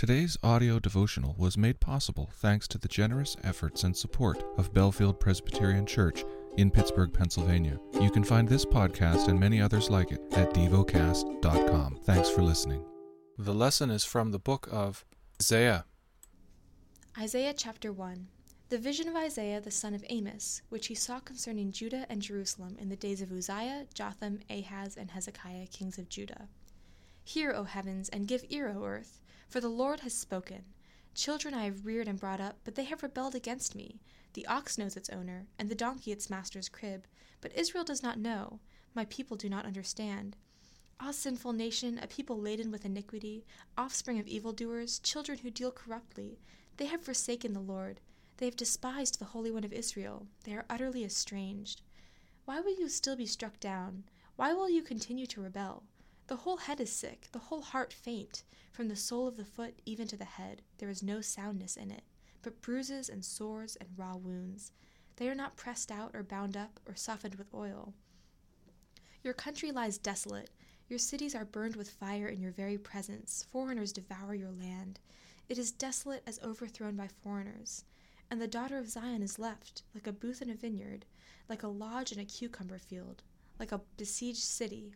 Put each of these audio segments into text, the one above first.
Today's audio devotional was made possible thanks to the generous efforts and support of Bellefield Presbyterian Church in Pittsburgh, Pennsylvania. You can find this podcast and many others like it at devocast.com. Thanks for listening. The lesson is from the book of Isaiah. Isaiah chapter 1 The vision of Isaiah the son of Amos, which he saw concerning Judah and Jerusalem in the days of Uzziah, Jotham, Ahaz, and Hezekiah, kings of Judah. Hear, O heavens, and give ear, O earth. For the Lord has spoken. Children I have reared and brought up, but they have rebelled against me. The ox knows its owner, and the donkey its master's crib. But Israel does not know. My people do not understand. Ah, sinful nation, a people laden with iniquity, offspring of evildoers, children who deal corruptly. They have forsaken the Lord. They have despised the Holy One of Israel. They are utterly estranged. Why will you still be struck down? Why will you continue to rebel? The whole head is sick, the whole heart faint. From the sole of the foot even to the head, there is no soundness in it, but bruises and sores and raw wounds. They are not pressed out or bound up or softened with oil. Your country lies desolate. Your cities are burned with fire in your very presence. Foreigners devour your land. It is desolate as overthrown by foreigners. And the daughter of Zion is left, like a booth in a vineyard, like a lodge in a cucumber field, like a besieged city.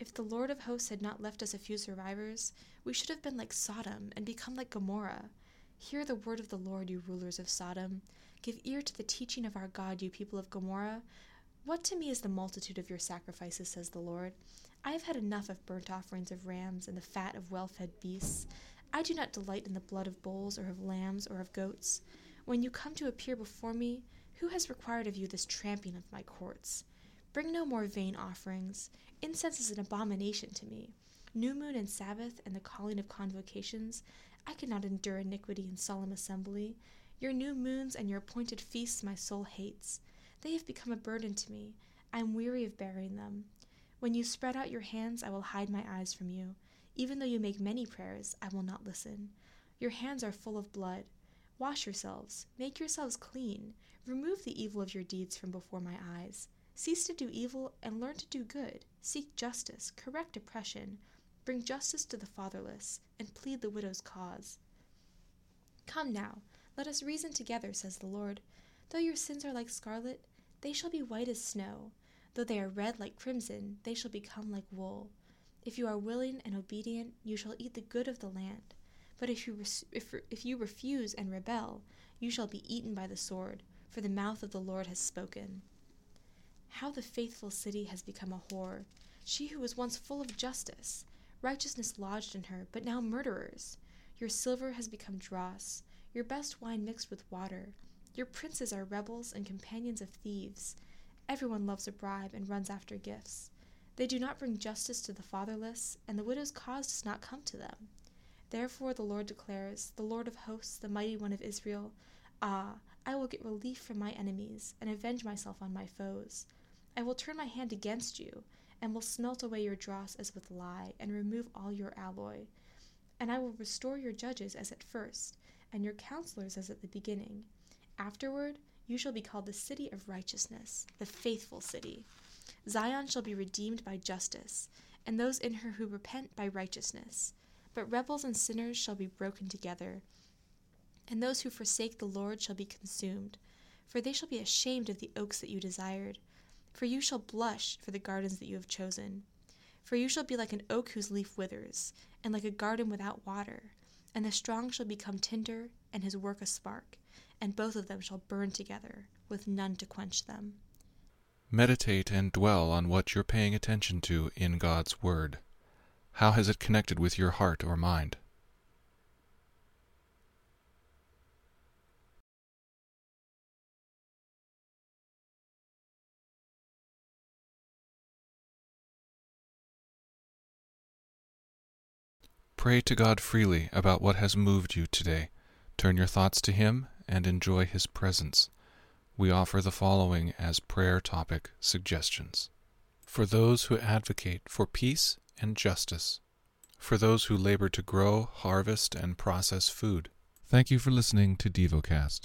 If the Lord of hosts had not left us a few survivors, we should have been like Sodom and become like Gomorrah. Hear the word of the Lord, you rulers of Sodom. Give ear to the teaching of our God, you people of Gomorrah. What to me is the multitude of your sacrifices, says the Lord? I have had enough of burnt offerings of rams and the fat of well fed beasts. I do not delight in the blood of bulls or of lambs or of goats. When you come to appear before me, who has required of you this tramping of my courts? Bring no more vain offerings. Incense is an abomination to me. New moon and Sabbath and the calling of convocations, I cannot endure iniquity in solemn assembly. Your new moons and your appointed feasts my soul hates. They have become a burden to me. I am weary of bearing them. When you spread out your hands, I will hide my eyes from you. Even though you make many prayers, I will not listen. Your hands are full of blood. Wash yourselves, make yourselves clean. Remove the evil of your deeds from before my eyes. Cease to do evil and learn to do good. Seek justice, correct oppression, bring justice to the fatherless, and plead the widow's cause. Come now, let us reason together, says the Lord. Though your sins are like scarlet, they shall be white as snow. Though they are red like crimson, they shall become like wool. If you are willing and obedient, you shall eat the good of the land. But if you, if, if you refuse and rebel, you shall be eaten by the sword, for the mouth of the Lord has spoken. How the faithful city has become a whore, she who was once full of justice. Righteousness lodged in her, but now murderers. Your silver has become dross, your best wine mixed with water. Your princes are rebels and companions of thieves. Everyone loves a bribe and runs after gifts. They do not bring justice to the fatherless, and the widow's cause does not come to them. Therefore the Lord declares, the Lord of hosts, the mighty one of Israel, Ah, I will get relief from my enemies, and avenge myself on my foes. I will turn my hand against you, and will smelt away your dross as with lye, and remove all your alloy. And I will restore your judges as at first, and your counselors as at the beginning. Afterward, you shall be called the city of righteousness, the faithful city. Zion shall be redeemed by justice, and those in her who repent by righteousness. But rebels and sinners shall be broken together, and those who forsake the Lord shall be consumed. For they shall be ashamed of the oaks that you desired, for you shall blush for the gardens that you have chosen. For you shall be like an oak whose leaf withers, and like a garden without water. And the strong shall become tinder, and his work a spark, and both of them shall burn together, with none to quench them. Meditate and dwell on what you're paying attention to in God's Word. How has it connected with your heart or mind? Pray to God freely about what has moved you today. Turn your thoughts to Him and enjoy His presence. We offer the following as prayer topic suggestions for those who advocate for peace and justice, for those who labor to grow, harvest, and process food. Thank you for listening to DevoCast.